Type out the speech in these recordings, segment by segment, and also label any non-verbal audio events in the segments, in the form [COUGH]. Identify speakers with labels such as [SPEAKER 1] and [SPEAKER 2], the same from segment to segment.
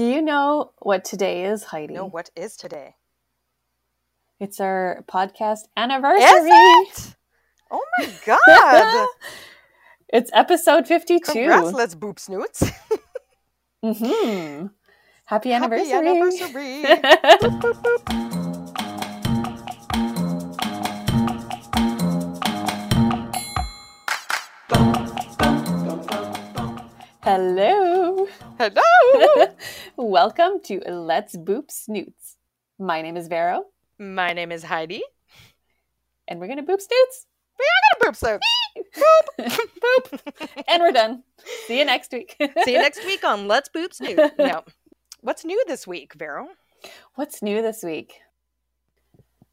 [SPEAKER 1] Do you know what today is, Heidi?
[SPEAKER 2] No, what is today?
[SPEAKER 1] It's our podcast anniversary.
[SPEAKER 2] Is it? Oh my [LAUGHS] god!
[SPEAKER 1] it's episode 52.
[SPEAKER 2] Congrats, let's boop snoots. [LAUGHS]
[SPEAKER 1] mm-hmm. Happy anniversary.
[SPEAKER 2] Happy anniversary. [LAUGHS]
[SPEAKER 1] Hello.
[SPEAKER 2] Hello.
[SPEAKER 1] Welcome to Let's Boop Snoots. My name is Vero,
[SPEAKER 2] My name is Heidi.
[SPEAKER 1] and we're going to boop snoots.
[SPEAKER 2] We're going to boop snoots. [LAUGHS]
[SPEAKER 1] boop. [LAUGHS] Boop. [LAUGHS] and we're done. See you next week.
[SPEAKER 2] See you next week on Let's Boop Snoots. Now, what's new this week, Vero?
[SPEAKER 1] What's new this week?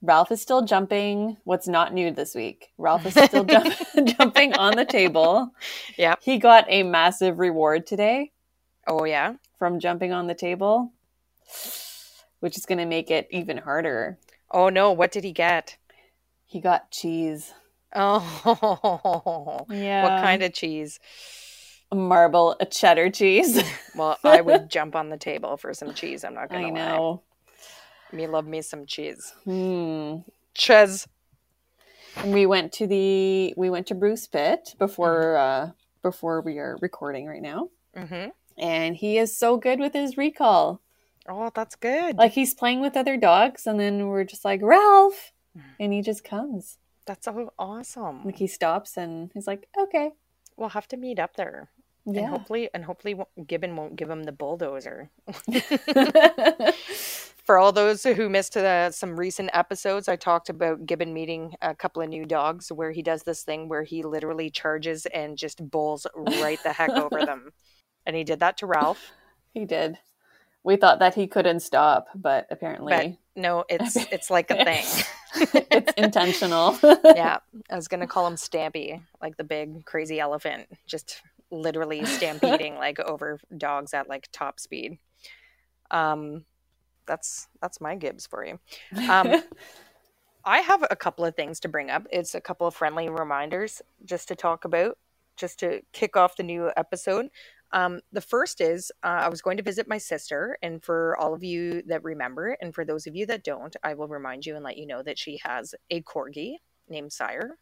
[SPEAKER 1] Ralph is still jumping. What's not new this week? Ralph is still jump- jumping on the table.
[SPEAKER 2] Yeah.
[SPEAKER 1] He got a massive reward today
[SPEAKER 2] Oh yeah.
[SPEAKER 1] From jumping on the table, which is going to make it even harder.
[SPEAKER 2] Oh no, what did he get?
[SPEAKER 1] He got cheese. [LAUGHS]
[SPEAKER 2] Oh,
[SPEAKER 1] Yeah.
[SPEAKER 2] what kind of cheese?
[SPEAKER 1] A marble, a cheddar cheese. [LAUGHS]
[SPEAKER 2] Well, I would jump on the table for some cheese. I'm not gonna
[SPEAKER 1] I
[SPEAKER 2] lie.
[SPEAKER 1] know.
[SPEAKER 2] Me love me some cheese.
[SPEAKER 1] Hmm.
[SPEAKER 2] Cheese.
[SPEAKER 1] And we went to the we went to Bruce Pit before uh before we are recording right now.
[SPEAKER 2] Mm-hmm.
[SPEAKER 1] And he is so good with his recall.
[SPEAKER 2] Oh, that's good.
[SPEAKER 1] Like he's playing with other dogs and then we're just like, Ralph and he just comes.
[SPEAKER 2] that's so awesome.
[SPEAKER 1] Like he stops and he's like, Okay.
[SPEAKER 2] We'll have to meet up there. And
[SPEAKER 1] Yeah.
[SPEAKER 2] hopefully, and hopefully, Gibbon won't give him the bulldozer. [LAUGHS] [LAUGHS] For all those who missed uh, some recent episodes, I talked about Gibbon meeting a couple of new dogs where he does this thing where he literally charges and just bowls right the heck over [LAUGHS] them. And he did that to Ralph. [LAUGHS]
[SPEAKER 1] he did. We thought that he couldn't stop, but apparently
[SPEAKER 2] But no, it's [LAUGHS] it's like a thing. [LAUGHS]
[SPEAKER 1] it's intentional.
[SPEAKER 2] yeah, I was gonna call him Stampy, like the big crazy elephant, just literally stampeding like over dogs at like top speed. Um, that's that's my Gibbs for you. Um, I have a couple of things to bring up. It's a couple of friendly reminders just to talk about, just to kick off the new episode. Um, the first is uh, I was going to visit my sister, and for all of you that remember, and for those of you that don't, I will remind you and let you know that she has a corgi named Sire.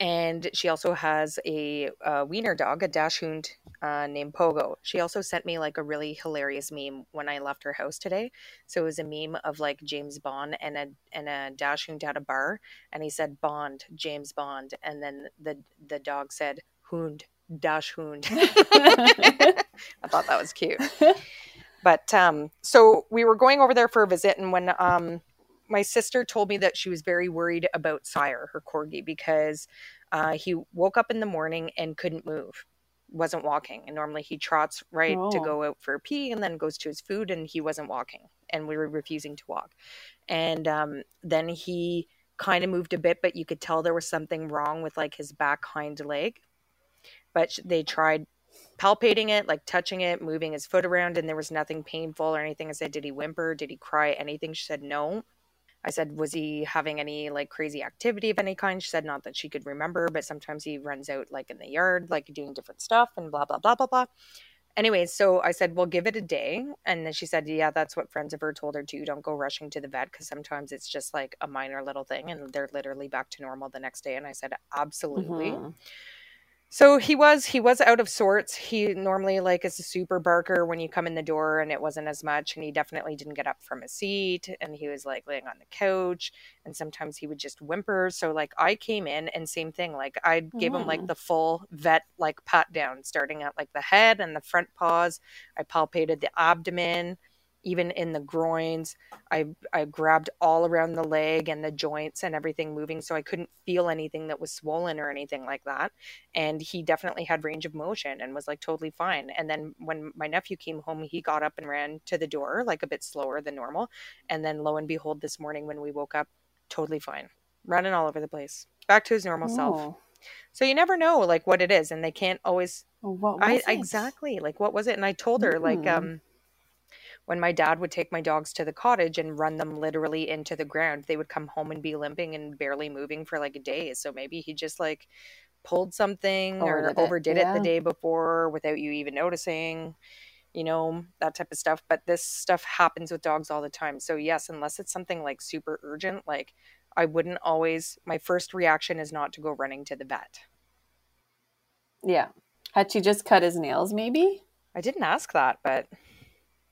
[SPEAKER 2] and she also has a uh, wiener dog, a dachshund uh, named Pogo. She also sent me like a really hilarious meme when I left her house today. So it was a meme of like James Bond and a and a dachshund at a bar, and he said Bond, James Bond, and then the the dog said Hund, dachshund. [LAUGHS] I thought that was cute. But um, so we were going over there for a visit, and when um, my sister told me that she was very worried about Sire, her corgi, because uh, he woke up in the morning and couldn't move, wasn't walking. And normally he trots right to
[SPEAKER 1] Oh.
[SPEAKER 2] go out for a pee and then goes to his food, and he wasn't walking, and we were refusing to walk. And um, then he kind of moved a bit, but you could tell there was something wrong with like his back hind leg. But they tried palpating it, like touching it, moving his foot around, and there was nothing painful or anything. I said, Did he whimper? Did he cry? Anything? She said, No. I said, Was he having any like crazy activity of any kind? She said, Not that she could remember, but sometimes he runs out like in the yard, like doing different stuff and blah, blah, blah, blah, blah. Anyway, so I said, Well, give it a day. And then she said, Yeah, that's what friends of her told her to. Don't go rushing to the vet because sometimes it's just like a minor little thing and they're literally back to normal the next day. And I said, Absolutely.
[SPEAKER 1] Mhm.
[SPEAKER 2] So he was he was out of sorts. He normally like is a super barker when you come in the door and it wasn't as much and he definitely didn't get up from his seat and he was like laying on the couch and sometimes he would just whimper. So like I came in and same thing like I gave him like
[SPEAKER 1] Mm.
[SPEAKER 2] the full vet like pat down starting at like the head and the front paws. I palpated the abdomen, even in the groins. I I grabbed all around the leg and the joints and everything moving so I couldn't feel anything that was swollen or anything like that and he definitely had range of motion and was like totally fine and then when my nephew came home he got up and ran to the door like a bit slower than normal and then lo and behold this morning when we woke up totally fine running all over the place back to his normal self
[SPEAKER 1] Oh.
[SPEAKER 2] so you never know like what it is and they can't always
[SPEAKER 1] Well, what
[SPEAKER 2] I
[SPEAKER 1] it?
[SPEAKER 2] exactly like what was it? And I told her like
[SPEAKER 1] Mm.
[SPEAKER 2] um when my dad would take my dogs to the cottage and run them literally into the ground, they would come home and be limping and barely moving for like a day. So maybe he just like pulled something or
[SPEAKER 1] Overdid it,
[SPEAKER 2] overdid it, the day before without you even noticing. you know, that type of stuff. But this stuff happens with dogs all the time. So, yes, unless it's something like super urgent, like I wouldn't always, my first reaction is not to go running to the vet.
[SPEAKER 1] Yeah. Had she just cut his nails, maybe?
[SPEAKER 2] I didn't ask that, but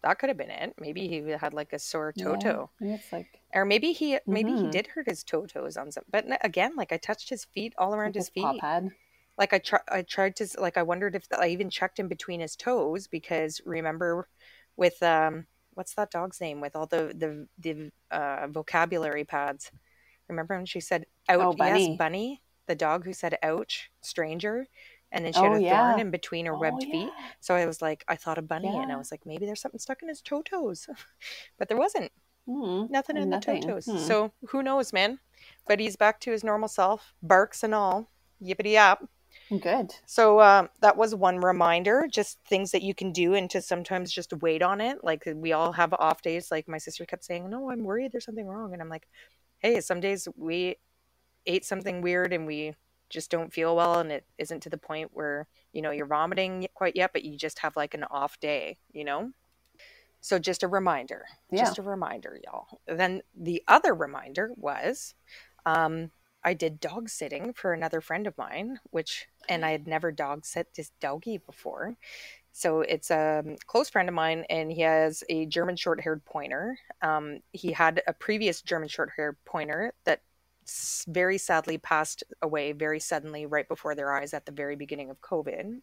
[SPEAKER 2] that could have been it. Maybe he had like a sore toe toe.
[SPEAKER 1] Yeah, it's like,
[SPEAKER 2] Or maybe he maybe he
[SPEAKER 1] Mhm.
[SPEAKER 2] did hurt his toe toes on some. But again, like I touched his feet all around
[SPEAKER 1] like
[SPEAKER 2] his
[SPEAKER 1] his
[SPEAKER 2] feet.
[SPEAKER 1] pad.
[SPEAKER 2] Like I tried I tried to like I wondered if I even checked in between his toes because remember with um what's that dog's name with all the the the uh, vocabulary pads. Remember when she said out
[SPEAKER 1] Oh, Bunny.
[SPEAKER 2] yes bunny the dog who said ouch stranger and then she had
[SPEAKER 1] Oh,
[SPEAKER 2] a
[SPEAKER 1] yeah.
[SPEAKER 2] thorn in between her
[SPEAKER 1] Oh,
[SPEAKER 2] webbed feet. So I was like, I thought a bunny, and I was like, maybe there's something stuck in his toe toes, [LAUGHS] but there wasn't.
[SPEAKER 1] Hmm.
[SPEAKER 2] Nothing in the toe toes.
[SPEAKER 1] Hmm.
[SPEAKER 2] So who knows, man? But he's back to his normal self, barks and all, yippity yap.
[SPEAKER 1] Good.
[SPEAKER 2] So uh, that was one reminder, just things that you can do, and to sometimes just wait on it. Like we all have off days. Like my sister kept saying, "No, I'm worried. There's something wrong," and I'm like, "Hey, some days we ate something weird and we just don't feel well, and it isn't to the point where you know you're vomiting quite yet, but you just have like an off day, you know." So just a reminder,
[SPEAKER 1] Yeah.
[SPEAKER 2] just a reminder, y'all. Then the other reminder was, um, I did dog sitting for another friend of mine, which and I had never dog sit this doggy before. So it's a close friend of mine, and he has a German short-haired pointer. Um, he had a previous German short-haired pointer that very sadly passed away very suddenly right before their eyes at the very beginning of COVID.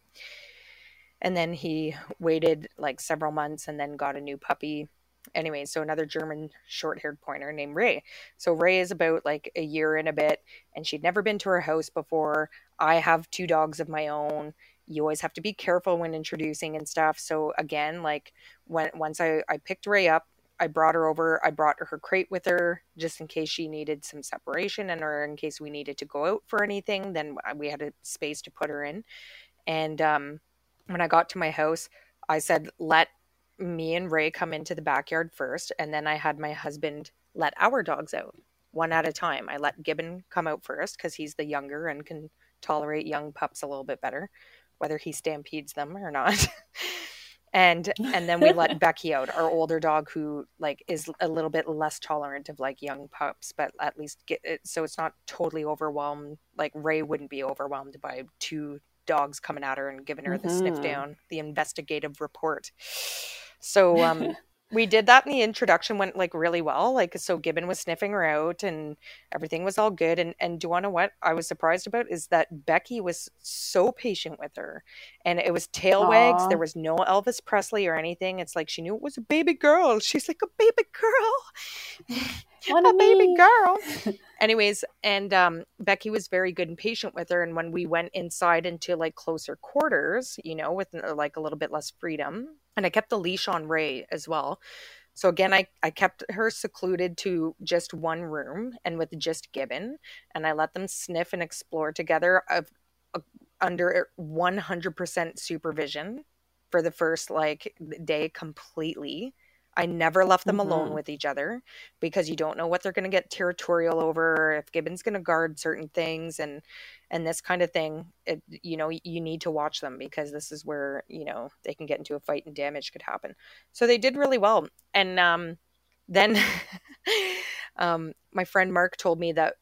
[SPEAKER 2] And then he waited like several months and then got a new puppy. Anyway, so another German short haired pointer named Ray. So Ray is about like a year and a bit, and she'd never been to her house before. I have two dogs of my own. You always have to be careful when introducing and stuff. So again, like when once I, I picked Ray up, I brought her over. I brought her crate with her just in case she needed some separation and or in case we needed to go out for anything. Then we had a space to put her in. And um, when I got to my house, I said, let me and Ray come into the backyard first. And then I had my husband let our dogs out one at a time. I let Gibbon come out first because he's the younger and can tolerate young pups a little bit better, whether he stampedes them or not. [LAUGHS] and and then we let [LAUGHS] Becky out, our older dog, who like is a little bit less tolerant of like young pups, but at least get it so it's not totally overwhelmed. Like Ray wouldn't be overwhelmed by two dogs coming at her and giving her the sniff
[SPEAKER 1] Mhm.
[SPEAKER 2] down, the investigative report. So um [LAUGHS] we did that in the introduction went like really well. Like so Gibbon was sniffing her out and everything was all good. And and do you wanna know what I was surprised about is that Becky was so patient with her. And it was tail wags. There was no Elvis Presley or anything. It's like she knew it was a baby girl. [LAUGHS] She's like a baby girl. [LAUGHS] A baby girl. Anyways, and um, Becky was very good and patient with her. And when we went inside into like closer quarters, you know, with uh, like a little bit less freedom, and I kept the leash on Ray as well. So again, I, I kept her secluded to just one room and with just Gibbon, and I let them sniff and explore together of, uh, under 100% supervision for the first like day completely. I never left them alone
[SPEAKER 1] Mhm.
[SPEAKER 2] with each other because you don't know what they're going to get territorial over if Gibbon's going to guard certain things and and this kind of thing it, you know you need to watch them because this is where you know they can get into a fight and damage could happen. So they did really well and um then [LAUGHS] um my friend Mark told me that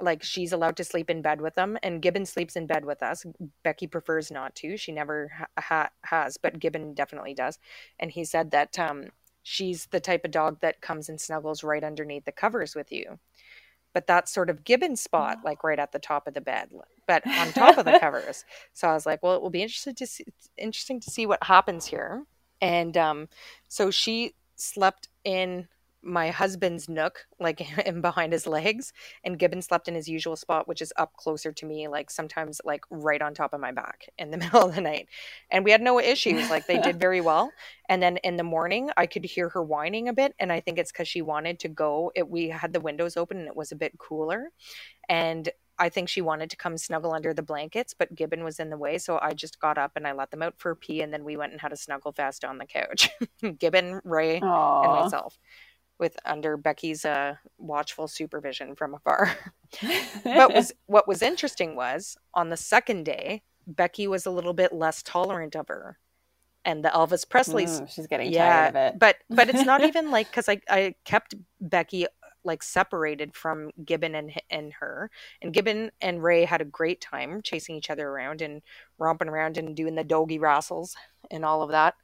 [SPEAKER 2] like she's allowed to sleep in bed with them and Gibbon sleeps in bed with us. Becky prefers not to. She never ha- ha- has but Gibbon definitely does. And he said that um she's the type of dog that comes and snuggles right underneath the covers with you. But that's sort of Gibbon's spot, like right at the top of the bed, but on top of the covers. [LAUGHS] So I was like, well, it will be interesting to see, interesting to see what happens here. And um, so she slept in my husband's nook, like [LAUGHS] in behind his legs, and Gibbon slept in his usual spot, which is up closer to me, like sometimes like right on top of my back in the [LAUGHS] middle of the night. And we had no issues; like they did very well. [LAUGHS] And then in the morning, I could hear her whining a bit, and I think it's because she wanted to go. It, we had the windows open, and it was a bit cooler, and I think she wanted to come snuggle under the blankets, but Gibbon was in the way, so I just got up and I let them out for a pee, and then we went and had a snuggle fest on the couch. Gibbon, Ray, and myself, with under Becky's uh, watchful supervision from afar. [LAUGHS] but was what was interesting was on the second day, Becky was a little bit less tolerant of her. and the Elvis Presley's
[SPEAKER 1] Mm, she's getting
[SPEAKER 2] yeah,
[SPEAKER 1] tired of it.
[SPEAKER 2] but but it's not [LAUGHS] even like because I I kept Becky like separated from Gibbon and and her, and Gibbon and Ray had a great time chasing each other around and romping around and doing the doggy wrestles and all of that.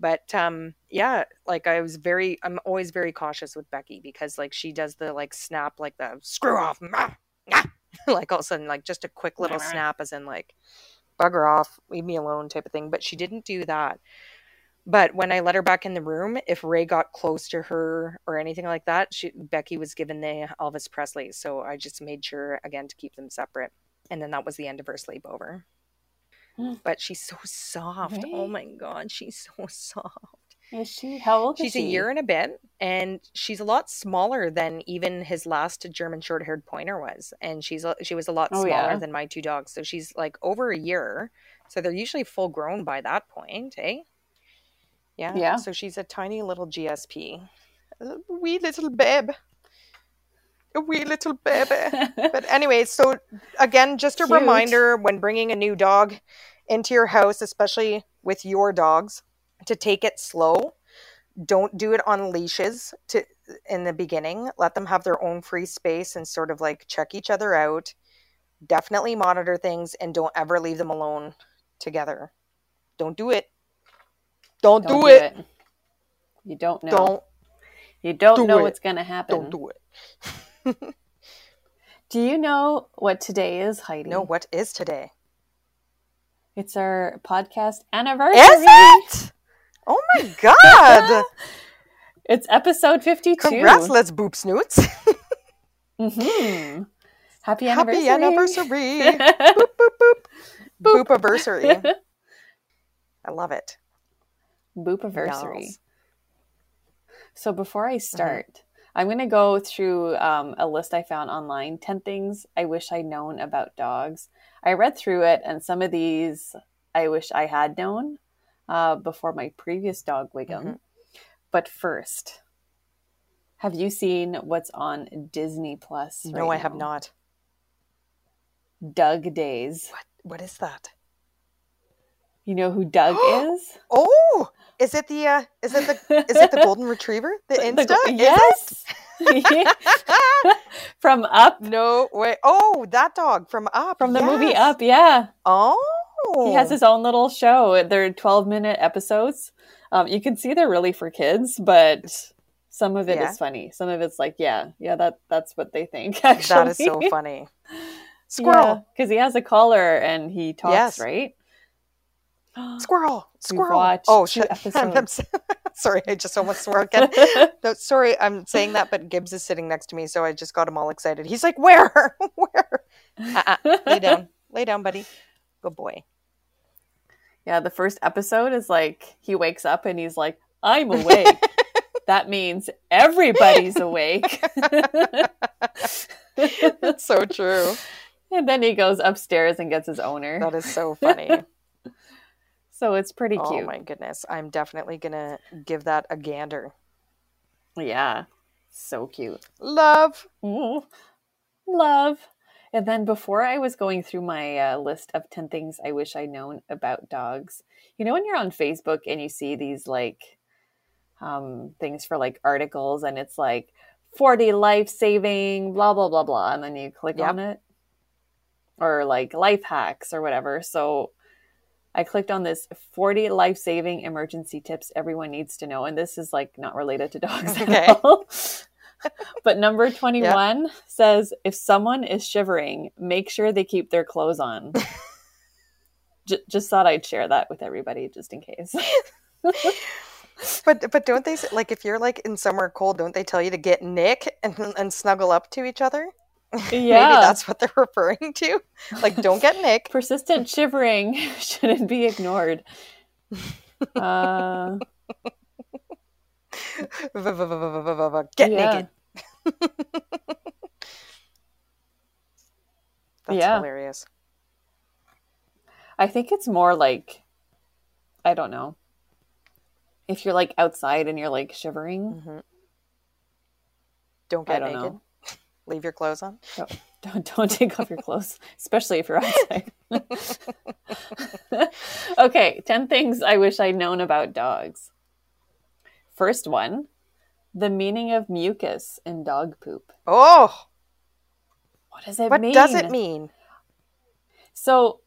[SPEAKER 2] But um yeah, like I was very I'm always very cautious with Becky because like she does the like snap like the screw off "Mah, ah," [LAUGHS] like all of a sudden like just a quick little snap as in like bugger off, leave me alone type of thing. But she didn't do that. But when I let her back in the room, if Ray got close to her or anything like that, she, Becky was given the Elvis Presley. So I just made sure again to keep them separate. And then that was the end of her sleepover. [GASPS] But she's so soft. Oh my god, she's so [LAUGHS] soft.
[SPEAKER 1] Is she? How old is
[SPEAKER 2] She's
[SPEAKER 1] she?
[SPEAKER 2] a year and a bit, and she's a lot smaller than even his last German short-haired pointer was. And she's a- she was a lot
[SPEAKER 1] Oh,
[SPEAKER 2] smaller
[SPEAKER 1] yeah?
[SPEAKER 2] than my two dogs. So she's like over a year. So they're usually full grown by that point, eh? Yeah.
[SPEAKER 1] Yeah.
[SPEAKER 2] So she's a tiny little GSP, a wee little babe, a wee little baby. [LAUGHS] But anyway, so again, just a
[SPEAKER 1] Cute.
[SPEAKER 2] reminder when bringing a new dog into your house, especially with your dogs, to take it slow. Don't do it on leashes to in the beginning. Let them have their own free space and sort of like check each other out. Definitely monitor things and don't ever leave them alone together. Don't do it. Don't,
[SPEAKER 1] Don't
[SPEAKER 2] do, it.
[SPEAKER 1] You don't know.
[SPEAKER 2] Don't
[SPEAKER 1] you don't
[SPEAKER 2] do
[SPEAKER 1] know
[SPEAKER 2] it.
[SPEAKER 1] what's going to happen.
[SPEAKER 2] don't do it. [LAUGHS] [LAUGHS]
[SPEAKER 1] Do you know what today is, Heidi?
[SPEAKER 2] No, what is today?
[SPEAKER 1] It's our podcast anniversary.
[SPEAKER 2] Is it? Oh my [LAUGHS] god!
[SPEAKER 1] It's episode 52.
[SPEAKER 2] Congrats, let's boop snoots. [LAUGHS]
[SPEAKER 1] hmm Happy anniversary.
[SPEAKER 2] Happy anniversary. boop boop boop.
[SPEAKER 1] Boop.
[SPEAKER 2] Boop anniversary. I love it.
[SPEAKER 1] Boop anniversary.
[SPEAKER 2] Yes.
[SPEAKER 1] So before
[SPEAKER 2] Mm-hmm.
[SPEAKER 1] I start, I'm going to go through um, a list I found online 10 things I wish I'd known about dogs. I read through it, and some of these I wish I had known uh, before my previous dog, Wiggum.
[SPEAKER 2] Mhm.
[SPEAKER 1] But first, have you seen what's on Disney Plus?
[SPEAKER 2] No,
[SPEAKER 1] right
[SPEAKER 2] I have
[SPEAKER 1] now?
[SPEAKER 2] not.
[SPEAKER 1] Dug Days.
[SPEAKER 2] What? What is that?
[SPEAKER 1] You know who Dug [GASPS] is?
[SPEAKER 2] Oh, is it the uh, is it the is it the [LAUGHS] golden retriever? The Insta?
[SPEAKER 1] the-
[SPEAKER 2] Is
[SPEAKER 1] yes.
[SPEAKER 2] it? [LAUGHS] [LAUGHS]
[SPEAKER 1] From Up,
[SPEAKER 2] no way. Oh, that dog from Up.
[SPEAKER 1] from the movie. Up, yeah.
[SPEAKER 2] Oh,
[SPEAKER 1] He has his own little show. They're 12 minute episodes. Um, you can see they're really for kids, but some of it is
[SPEAKER 2] Yeah.
[SPEAKER 1] funny. Some of it's like, yeah, yeah, that that's what they think. Actually,
[SPEAKER 2] that is so funny. Squirrel,
[SPEAKER 1] because he has a collar and he talks,
[SPEAKER 2] Yes.
[SPEAKER 1] right? [GASPS]
[SPEAKER 2] squirrel, squirrel. oh,
[SPEAKER 1] two
[SPEAKER 2] shit. I'm- [LAUGHS] I'm
[SPEAKER 1] episodes. [LAUGHS]
[SPEAKER 2] sorry, I just almost [LAUGHS] swore again. No, sorry, I'm saying that, but Gibbs is sitting next to me, so I just got him all excited. He's like, "Where? Where? Uh-uh. Lay down, lay down, buddy. Good boy."
[SPEAKER 1] yeah, the first episode is like he wakes up and he's like, "I'm awake." that means everybody's awake.
[SPEAKER 2] That's so true.
[SPEAKER 1] and then he goes upstairs and gets his owner.
[SPEAKER 2] That is so funny.
[SPEAKER 1] So it's pretty
[SPEAKER 2] oh
[SPEAKER 1] cute.
[SPEAKER 2] Oh my goodness, I'm definitely gonna give that a gander.
[SPEAKER 1] Yeah. So cute.
[SPEAKER 2] Love.
[SPEAKER 1] Ooh. Love. And then before I was going through my uh, list of 10 things I wish I'd known about dogs, you know, when you're on Facebook and you see these like um, things for like articles and it's like 40 life saving, blah, blah, blah, blah. And then you click
[SPEAKER 2] Yep.
[SPEAKER 1] on it or like life hacks or whatever. So I clicked on this 40 life saving emergency tips everyone needs to know. And this is like not related to dogs
[SPEAKER 2] Okay.
[SPEAKER 1] at all. [LAUGHS] but number 21 says if someone is shivering, make sure they keep their clothes on. [LAUGHS] J- just thought I'd share that with everybody just in case. [LAUGHS]
[SPEAKER 2] But but don't they like if you're like in somewhere cold, don't they tell you to get Nick and and snuggle up to each other? [LAUGHS] Maybe
[SPEAKER 1] yeah.
[SPEAKER 2] that's what they're referring to. Like, don't get Nick. [LAUGHS]
[SPEAKER 1] Persistent shivering [LAUGHS] shouldn't be ignored. Uh,
[SPEAKER 2] Get
[SPEAKER 1] yeah.
[SPEAKER 2] naked. That's
[SPEAKER 1] Yeah.
[SPEAKER 2] hilarious.
[SPEAKER 1] I think it's more like, I don't know. If you're like outside and you're like shivering,
[SPEAKER 2] hmm Don't
[SPEAKER 1] I
[SPEAKER 2] get
[SPEAKER 1] don't
[SPEAKER 2] naked.
[SPEAKER 1] know.
[SPEAKER 2] Leave your clothes on. [LAUGHS]
[SPEAKER 1] Don't don't take off your clothes, especially if you're outside. [LAUGHS] okay, 10 things I wish I'd known about dogs. First one, the meaning of mucus in dog poop.
[SPEAKER 2] Oh,
[SPEAKER 1] What does it
[SPEAKER 2] what
[SPEAKER 1] mean?
[SPEAKER 2] What does it mean?
[SPEAKER 1] So,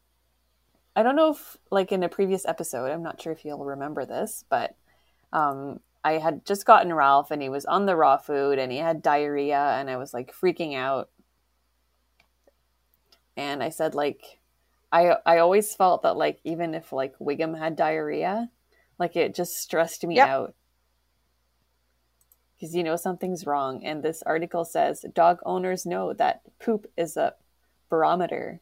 [SPEAKER 1] I don't know if, like in a previous episode, I'm not sure if you'll remember this, but um, I had just gotten Ralph and he was on the raw food and he had diarrhea and I was like freaking out. And I said, like, I I always felt that like even if like Wiggum had diarrhea, like it just stressed me
[SPEAKER 2] Yep.
[SPEAKER 1] out. Because you know something's wrong. And this article says dog owners know that poop is a barometer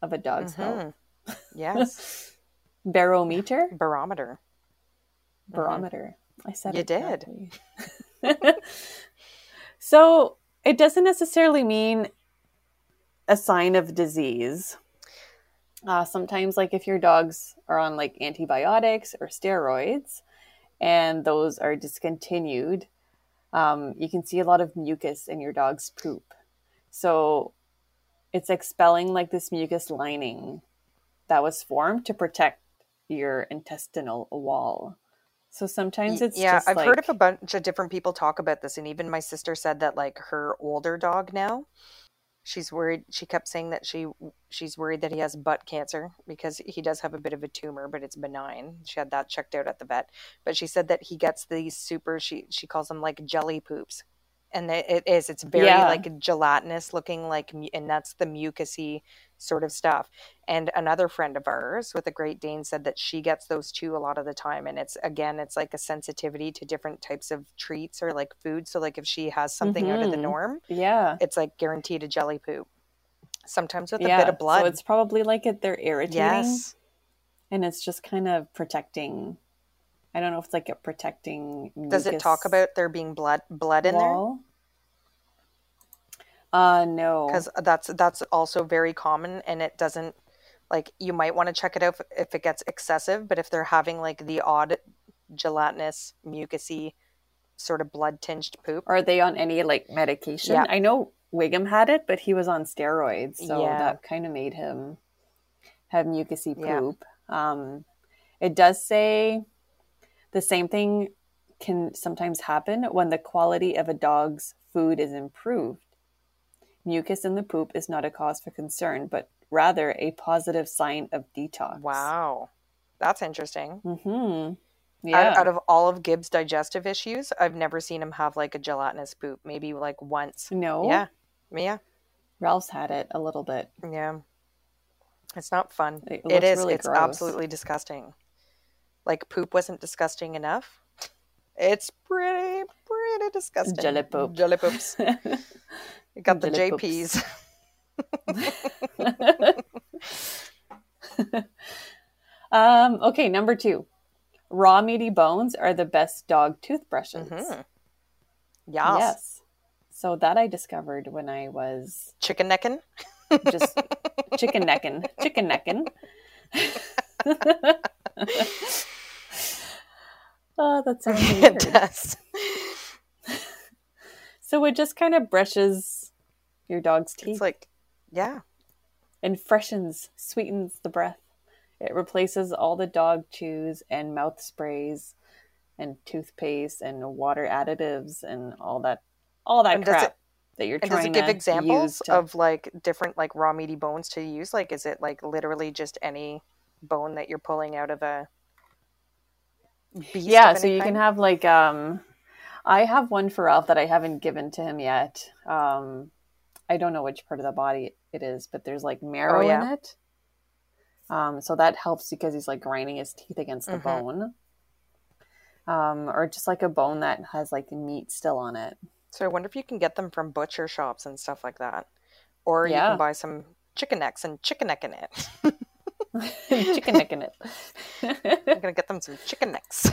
[SPEAKER 1] of a dog's health.
[SPEAKER 2] Mhm. Yes, [LAUGHS]
[SPEAKER 1] Barometer?
[SPEAKER 2] barometer.
[SPEAKER 1] Barometer. I said
[SPEAKER 2] You did. [LAUGHS]
[SPEAKER 1] so it doesn't necessarily mean a sign of disease. Uh, sometimes, like if your dogs are on like antibiotics or steroids, and those are discontinued, um, you can see a lot of mucus in your dog's poop. So it's expelling like this mucus lining that was formed to protect your intestinal wall. So sometimes it's
[SPEAKER 2] yeah, I've
[SPEAKER 1] like,
[SPEAKER 2] heard of a bunch of different people talk about this, and even my sister said that like her older dog now, she's worried. She kept saying that she she's worried that he has butt cancer because he does have a bit of a tumor, but it's benign. She had that checked out at the vet, but she said that he gets these super. She she calls them like jelly poops, and it it is. It's very
[SPEAKER 1] Yeah.
[SPEAKER 2] like gelatinous looking, like, and that's the mucusy sort of stuff. And another friend of ours with a Great Dane said that she gets those too a lot of the time. And it's again, it's like a sensitivity to different types of treats or like food. So like if she has something out of the
[SPEAKER 1] Mhm.
[SPEAKER 2] norm,
[SPEAKER 1] yeah,
[SPEAKER 2] it's like guaranteed a jelly poop. Sometimes with a bit of blood.
[SPEAKER 1] So it's probably like it, they're irritating,
[SPEAKER 2] yes.
[SPEAKER 1] and it's just kind of protecting. I don't know if it's like a protecting.
[SPEAKER 2] Does it talk about there being blood blood in there?
[SPEAKER 1] Uh no.
[SPEAKER 2] Because that's that's also very common and it doesn't like you might want to check it out if, if it gets excessive, but if they're having like the odd gelatinous, mucusy, sort of blood tinged poop.
[SPEAKER 1] Are they on any like medication?
[SPEAKER 2] Yeah.
[SPEAKER 1] I know Wiggum had it, but he was on steroids, so
[SPEAKER 2] Yeah.
[SPEAKER 1] that kind of made him have mucusy
[SPEAKER 2] Yeah.
[SPEAKER 1] poop. Um, it does say the same thing can sometimes happen when the quality of a dog's food is improved. Mucus in the poop is not a cause for concern, but rather a positive sign of detox.
[SPEAKER 2] Wow. That's interesting.
[SPEAKER 1] Mm-hmm.
[SPEAKER 2] Out,
[SPEAKER 1] Yeah.
[SPEAKER 2] out of all of Gibbs' digestive issues, I've never seen him have like a gelatinous poop. Maybe like once.
[SPEAKER 1] no.
[SPEAKER 2] Yeah. Yeah.
[SPEAKER 1] Ralph's had it a little bit.
[SPEAKER 2] Yeah. It's not fun.
[SPEAKER 1] It
[SPEAKER 2] It is.
[SPEAKER 1] really
[SPEAKER 2] it's
[SPEAKER 1] gross.
[SPEAKER 2] absolutely disgusting. Like poop wasn't disgusting enough. It's pretty, pretty disgusting.
[SPEAKER 1] Jelly poop.
[SPEAKER 2] Jelly poops. [LAUGHS] You got the JPs. [LAUGHS]
[SPEAKER 1] um, okay, number two. Raw meaty bones are the best dog toothbrushes.
[SPEAKER 2] Mhm. Yes.
[SPEAKER 1] Yes. So that I discovered when I was
[SPEAKER 2] Chicken necking.
[SPEAKER 1] just chicken necking. Chicken necking. [LAUGHS] oh, that sounds
[SPEAKER 2] it does.
[SPEAKER 1] So it just kind of brushes your dog's teeth
[SPEAKER 2] It's like, yeah.
[SPEAKER 1] and freshens, sweetens the breath. It replaces all the dog chews and mouth sprays and toothpaste and water additives and all that all that
[SPEAKER 2] And does
[SPEAKER 1] crap
[SPEAKER 2] it-
[SPEAKER 1] that you're
[SPEAKER 2] And does
[SPEAKER 1] trying
[SPEAKER 2] it give examples
[SPEAKER 1] to,
[SPEAKER 2] of like different like raw meaty bones to use? Like, is it like literally just any bone that you're pulling out of a beast?
[SPEAKER 1] yeah so you can have like um i have one for ralph that i haven't given to him yet um i don't know which part of the body it is but there's like marrow
[SPEAKER 2] Oh, yeah.
[SPEAKER 1] in it um so that helps because he's like grinding his teeth against the
[SPEAKER 2] Mhm.
[SPEAKER 1] bone um or just like a bone that has like meat still on it
[SPEAKER 2] So I wonder if you can get them from butcher shops and stuff like that, or you can buy some chicken necks and chicken neck in it. [LAUGHS]
[SPEAKER 1] chicken neck in it
[SPEAKER 2] I'm gonna get them some chicken necks.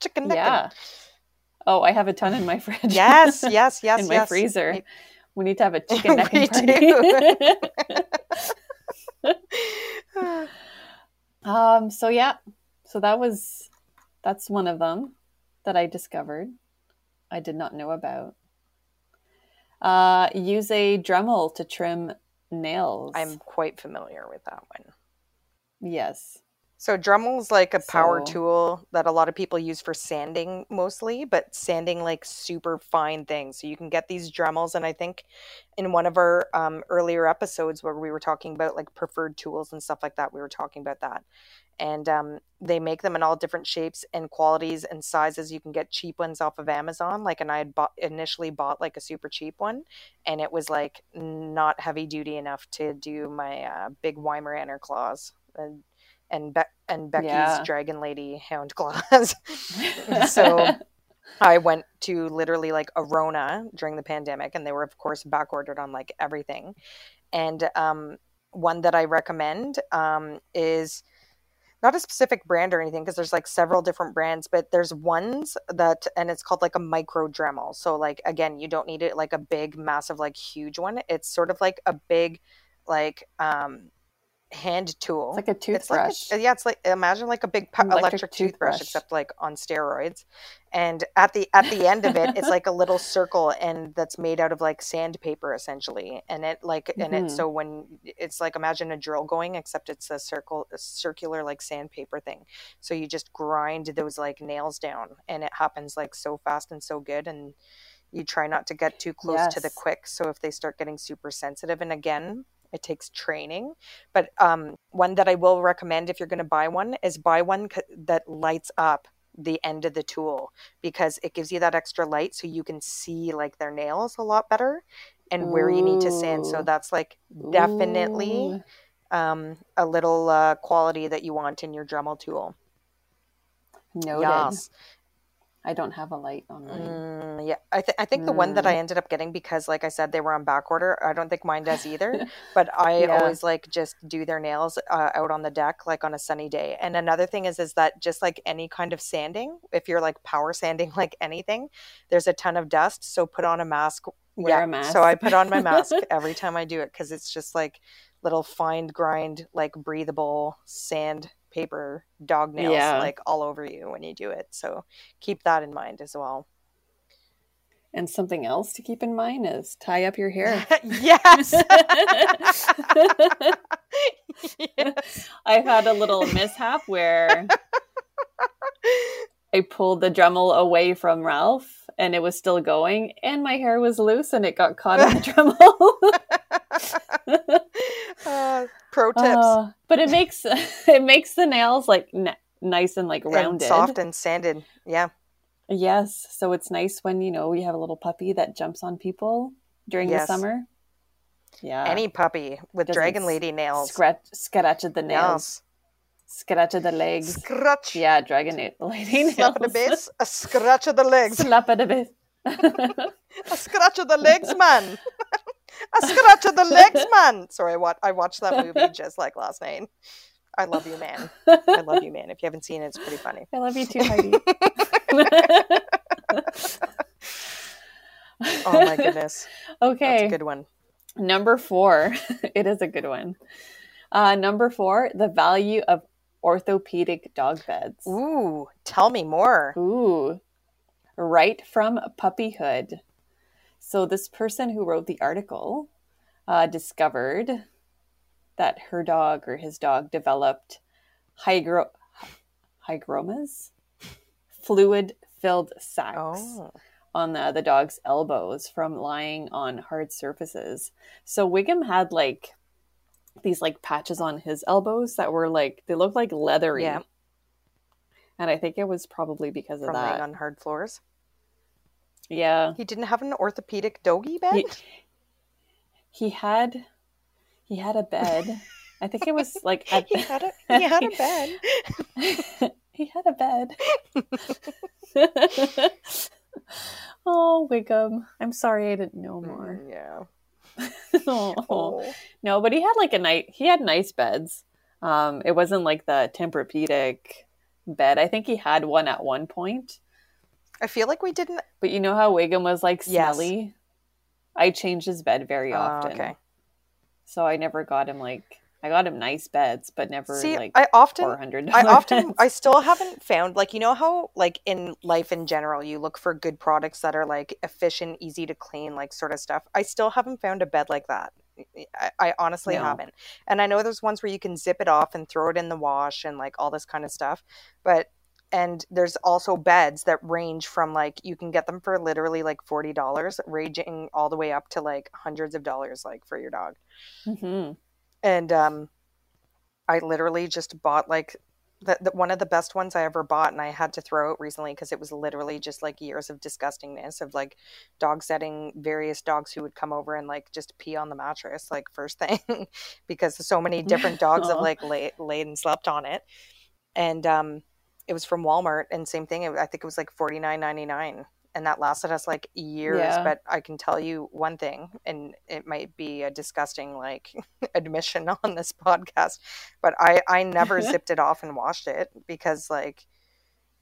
[SPEAKER 2] chicken neck.
[SPEAKER 1] yeah oh i have a ton in my fridge
[SPEAKER 2] Yes, [LAUGHS] yes, yes,
[SPEAKER 1] in my freezer we need to have a [LAUGHS] chicken neck party. [LAUGHS] Um, so yeah, so that was that's one of them that I discovered. I did not know about. Uh, use a Dremel to trim nails.
[SPEAKER 2] I'm quite familiar with that one.
[SPEAKER 1] yes.
[SPEAKER 2] So Dremel's like a power
[SPEAKER 1] So-
[SPEAKER 2] tool that a lot of people use for sanding mostly, but sanding like super fine things. So you can get these Dremels, and I think in one of our um, earlier episodes where we were talking about like preferred tools and stuff like that, we were talking about that. And um, they make them in all different shapes and qualities and sizes. You can get cheap ones off of Amazon. Like, and I had bought initially bought like a super cheap one, and it was like not heavy duty enough to do my uh, big Weimaraner claws. And and Be- and Becky's
[SPEAKER 1] Yeah.
[SPEAKER 2] Dragon Lady Hound Claws. [LAUGHS] so [LAUGHS] I went to literally like a Rona during the pandemic, and they were of course back ordered on like everything. And um, one that I recommend um, is not a specific brand or anything because there's like several different brands, but there's ones that and it's called like a micro Dremel. So like again, you don't need it like a big, massive, like huge one. It's sort of like a big, like um, hand tool.
[SPEAKER 1] It's like a toothbrush.
[SPEAKER 2] It's like a, yeah, it's like imagine like a big
[SPEAKER 1] Electric
[SPEAKER 2] electric, toothbrush,
[SPEAKER 1] toothbrush.
[SPEAKER 2] except like on steroids. And at the at the end of it, it's like a little circle, and that's made out of like sandpaper essentially. And it like and
[SPEAKER 1] Mhm.
[SPEAKER 2] it so when it's like imagine a drill going, except it's a circle, a circular like sandpaper thing. So you just grind those like nails down, and it happens like so fast and so good, and you try not to get too close to the quick. So if they start getting super sensitive, and again, it takes training but um, one that I will recommend if you're going to buy one is buy one c- that lights up the end of the tool because it gives you that extra light so you can see like their nails a lot better and where you need to sand. So that's like definitely um, a little uh, quality that you want in your Dremel tool.
[SPEAKER 1] Noted.
[SPEAKER 2] Yes.
[SPEAKER 1] I don't have a light on mine.
[SPEAKER 2] Mm, yeah, I, th- I think the one that I ended up getting because, like I said, they were on back order. I don't think mine does either, [LAUGHS] but I
[SPEAKER 1] Yeah.
[SPEAKER 2] always like just do their nails uh, out on the deck, like on a sunny day. And another thing is, is that just like any kind of sanding, if you're like power sanding, [LAUGHS] like anything, there's a ton of dust. So put on a mask.
[SPEAKER 1] Wear a
[SPEAKER 2] So I put on my mask [LAUGHS] every time I do it because it's just like little fine grind, like breathable sandpaper dog nails,
[SPEAKER 1] Yeah.
[SPEAKER 2] like all over you when you do it. So keep that in mind as well.
[SPEAKER 1] And something else to keep in mind is tie up your hair. [LAUGHS]
[SPEAKER 2] yes. [LAUGHS] [LAUGHS] yes.
[SPEAKER 1] I've had a little mishap where I pulled the Dremel away from Ralph and it was still going, and my hair was loose and it got caught in the [LAUGHS] Dremel. [LAUGHS]
[SPEAKER 2] Uh, pro [LAUGHS] tips.
[SPEAKER 1] Uh, but it makes it makes the nails like n- nice and like
[SPEAKER 2] and
[SPEAKER 1] rounded.
[SPEAKER 2] soft and sanded. Yeah.
[SPEAKER 1] Yes, so it's nice when you know we have a little puppy that jumps on people during
[SPEAKER 2] Yes.
[SPEAKER 1] the summer. Yeah,
[SPEAKER 2] Any puppy with
[SPEAKER 1] Doesn't
[SPEAKER 2] dragon lady nails.
[SPEAKER 1] scratch scratch at the nails, scratch of the legs.
[SPEAKER 2] Scratch.
[SPEAKER 1] Yeah, dragon na- lady.
[SPEAKER 2] Slap at the base. A scratch of the legs.
[SPEAKER 1] Slap at the base.
[SPEAKER 2] A scratch of the legs, man. a scratch of the legs, man. Sorry, I, wa- I watched that movie just like last night. I love you, man. I love you, man. If you haven't seen it, it's pretty funny.
[SPEAKER 1] I love you too, Heidi. [LAUGHS]
[SPEAKER 2] Oh my goodness. That's
[SPEAKER 1] Okay,
[SPEAKER 2] a good one.
[SPEAKER 1] number four. [LAUGHS] it is a good one. Uh, number four, the value of orthopedic dog beds.
[SPEAKER 2] Ooh, tell me more.
[SPEAKER 1] Ooh, right from puppyhood. So, this person who wrote the article uh, discovered that her dog or his dog developed hygro- hygromas, fluid filled sacs
[SPEAKER 2] Oh.
[SPEAKER 1] on the, the dog's elbows from lying on hard surfaces. So, Wiggum had like these like patches on his elbows that were like, they looked like leathery.
[SPEAKER 2] Yeah.
[SPEAKER 1] And I think it was probably because of
[SPEAKER 2] From
[SPEAKER 1] that.
[SPEAKER 2] on hard floors.
[SPEAKER 1] Yeah.
[SPEAKER 2] He didn't have an orthopedic doggy bed?
[SPEAKER 1] He, he had he had a bed. I think it was like [LAUGHS] at
[SPEAKER 2] he had a he had a bed. [LAUGHS]
[SPEAKER 1] he had a bed. [LAUGHS] oh, Wiggum. I'm sorry I didn't know more.
[SPEAKER 2] Mm, yeah. [LAUGHS] [LAUGHS]
[SPEAKER 1] oh.
[SPEAKER 2] Oh.
[SPEAKER 1] No, but he had like a night he had nice beds. Um it wasn't like the Tempur-Pedic bed. I think he had one at one point.
[SPEAKER 2] I feel like we didn't.
[SPEAKER 1] But you know how Wiggum was like
[SPEAKER 2] Yes.
[SPEAKER 1] smelly? I changed his bed very
[SPEAKER 2] Oh,
[SPEAKER 1] often.
[SPEAKER 2] okay.
[SPEAKER 1] So I never got him like I got him nice beds, but never
[SPEAKER 2] See,
[SPEAKER 1] like
[SPEAKER 2] I often
[SPEAKER 1] four hundred.
[SPEAKER 2] I [LAUGHS] often I still haven't found like you know how like in life in general you look for good products that are like efficient, easy to clean, like sort of stuff. I still haven't found a bed like that. I, I honestly
[SPEAKER 1] No.
[SPEAKER 2] haven't. And I know there's ones where you can zip it off and throw it in the wash and like all this kind of stuff. But and there's also beds that range from like you can get them for literally like forty dollars, ranging all the way up to like hundreds of dollars like for your dog
[SPEAKER 1] hmm
[SPEAKER 2] and um i literally just bought like the, the, one of the best ones i ever bought and i had to throw it recently because it was literally just like years of disgustingness of like dog setting various dogs who would come over and like just pee on the mattress like first [LAUGHS] thing because so many different dogs have [LAUGHS] like lay, laid and slept on it. And um it was from walmart and same thing i think it was like 49.99 and that lasted us like years
[SPEAKER 1] Yeah.
[SPEAKER 2] but i can tell you one thing and it might be a disgusting like [LAUGHS] admission on this podcast but i i never [LAUGHS] zipped it off and washed it because like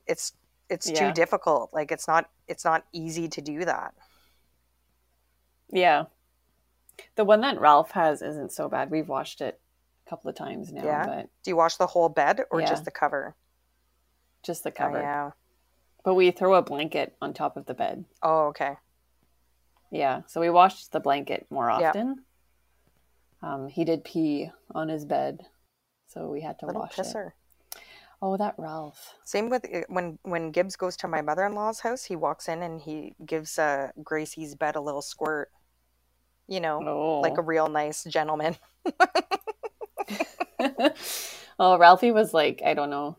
[SPEAKER 2] it's it's
[SPEAKER 1] Yeah.
[SPEAKER 2] too difficult like it's not it's not easy to do that
[SPEAKER 1] Yeah, the one that Ralph has isn't so bad. We've washed it a couple of times now,
[SPEAKER 2] Yeah.
[SPEAKER 1] but
[SPEAKER 2] do you wash the whole bed or
[SPEAKER 1] Yeah.
[SPEAKER 2] just the cover
[SPEAKER 1] just the
[SPEAKER 2] oh
[SPEAKER 1] cover.
[SPEAKER 2] yeah
[SPEAKER 1] But we throw a blanket on top of the bed.
[SPEAKER 2] oh okay
[SPEAKER 1] Yeah, so we washed the blanket more
[SPEAKER 2] Yeah.
[SPEAKER 1] often. Um, he did pee on his bed, so we had to
[SPEAKER 2] little
[SPEAKER 1] wash it.
[SPEAKER 2] pisser
[SPEAKER 1] Oh, that Ralph.
[SPEAKER 2] Same with uh, when when Gibbs goes to my mother-in-law's house, he walks in and he gives uh, Gracie's bed a little squirt. You know,
[SPEAKER 1] Oh,
[SPEAKER 2] like a real nice gentleman. [LAUGHS] [LAUGHS]
[SPEAKER 1] well, Ralphie was like, I don't know,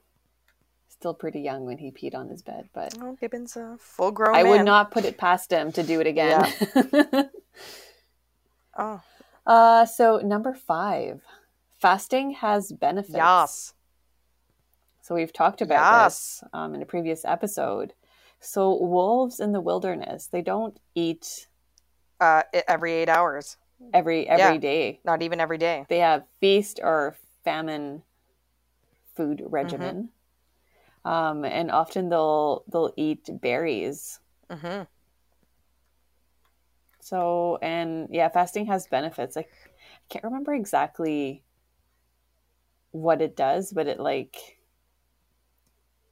[SPEAKER 1] still pretty young when he peed on his bed, but
[SPEAKER 2] Oh, Gibbon's a full-grown
[SPEAKER 1] I would not put it past him to do it again. [LAUGHS]
[SPEAKER 2] Oh,
[SPEAKER 1] uh, so number five, fasting has benefits.
[SPEAKER 2] yes,
[SPEAKER 1] So we've talked about
[SPEAKER 2] yes.
[SPEAKER 1] this um, in a previous episode. So wolves in the wilderness, they don't eat
[SPEAKER 2] Uh, every eight hours,
[SPEAKER 1] every every day.
[SPEAKER 2] not even every day.
[SPEAKER 1] They have feast or famine food regimen, um, and often they'll they'll eat berries.
[SPEAKER 2] hmm
[SPEAKER 1] So and yeah, fasting has benefits. Like I can't remember exactly what it does, but it like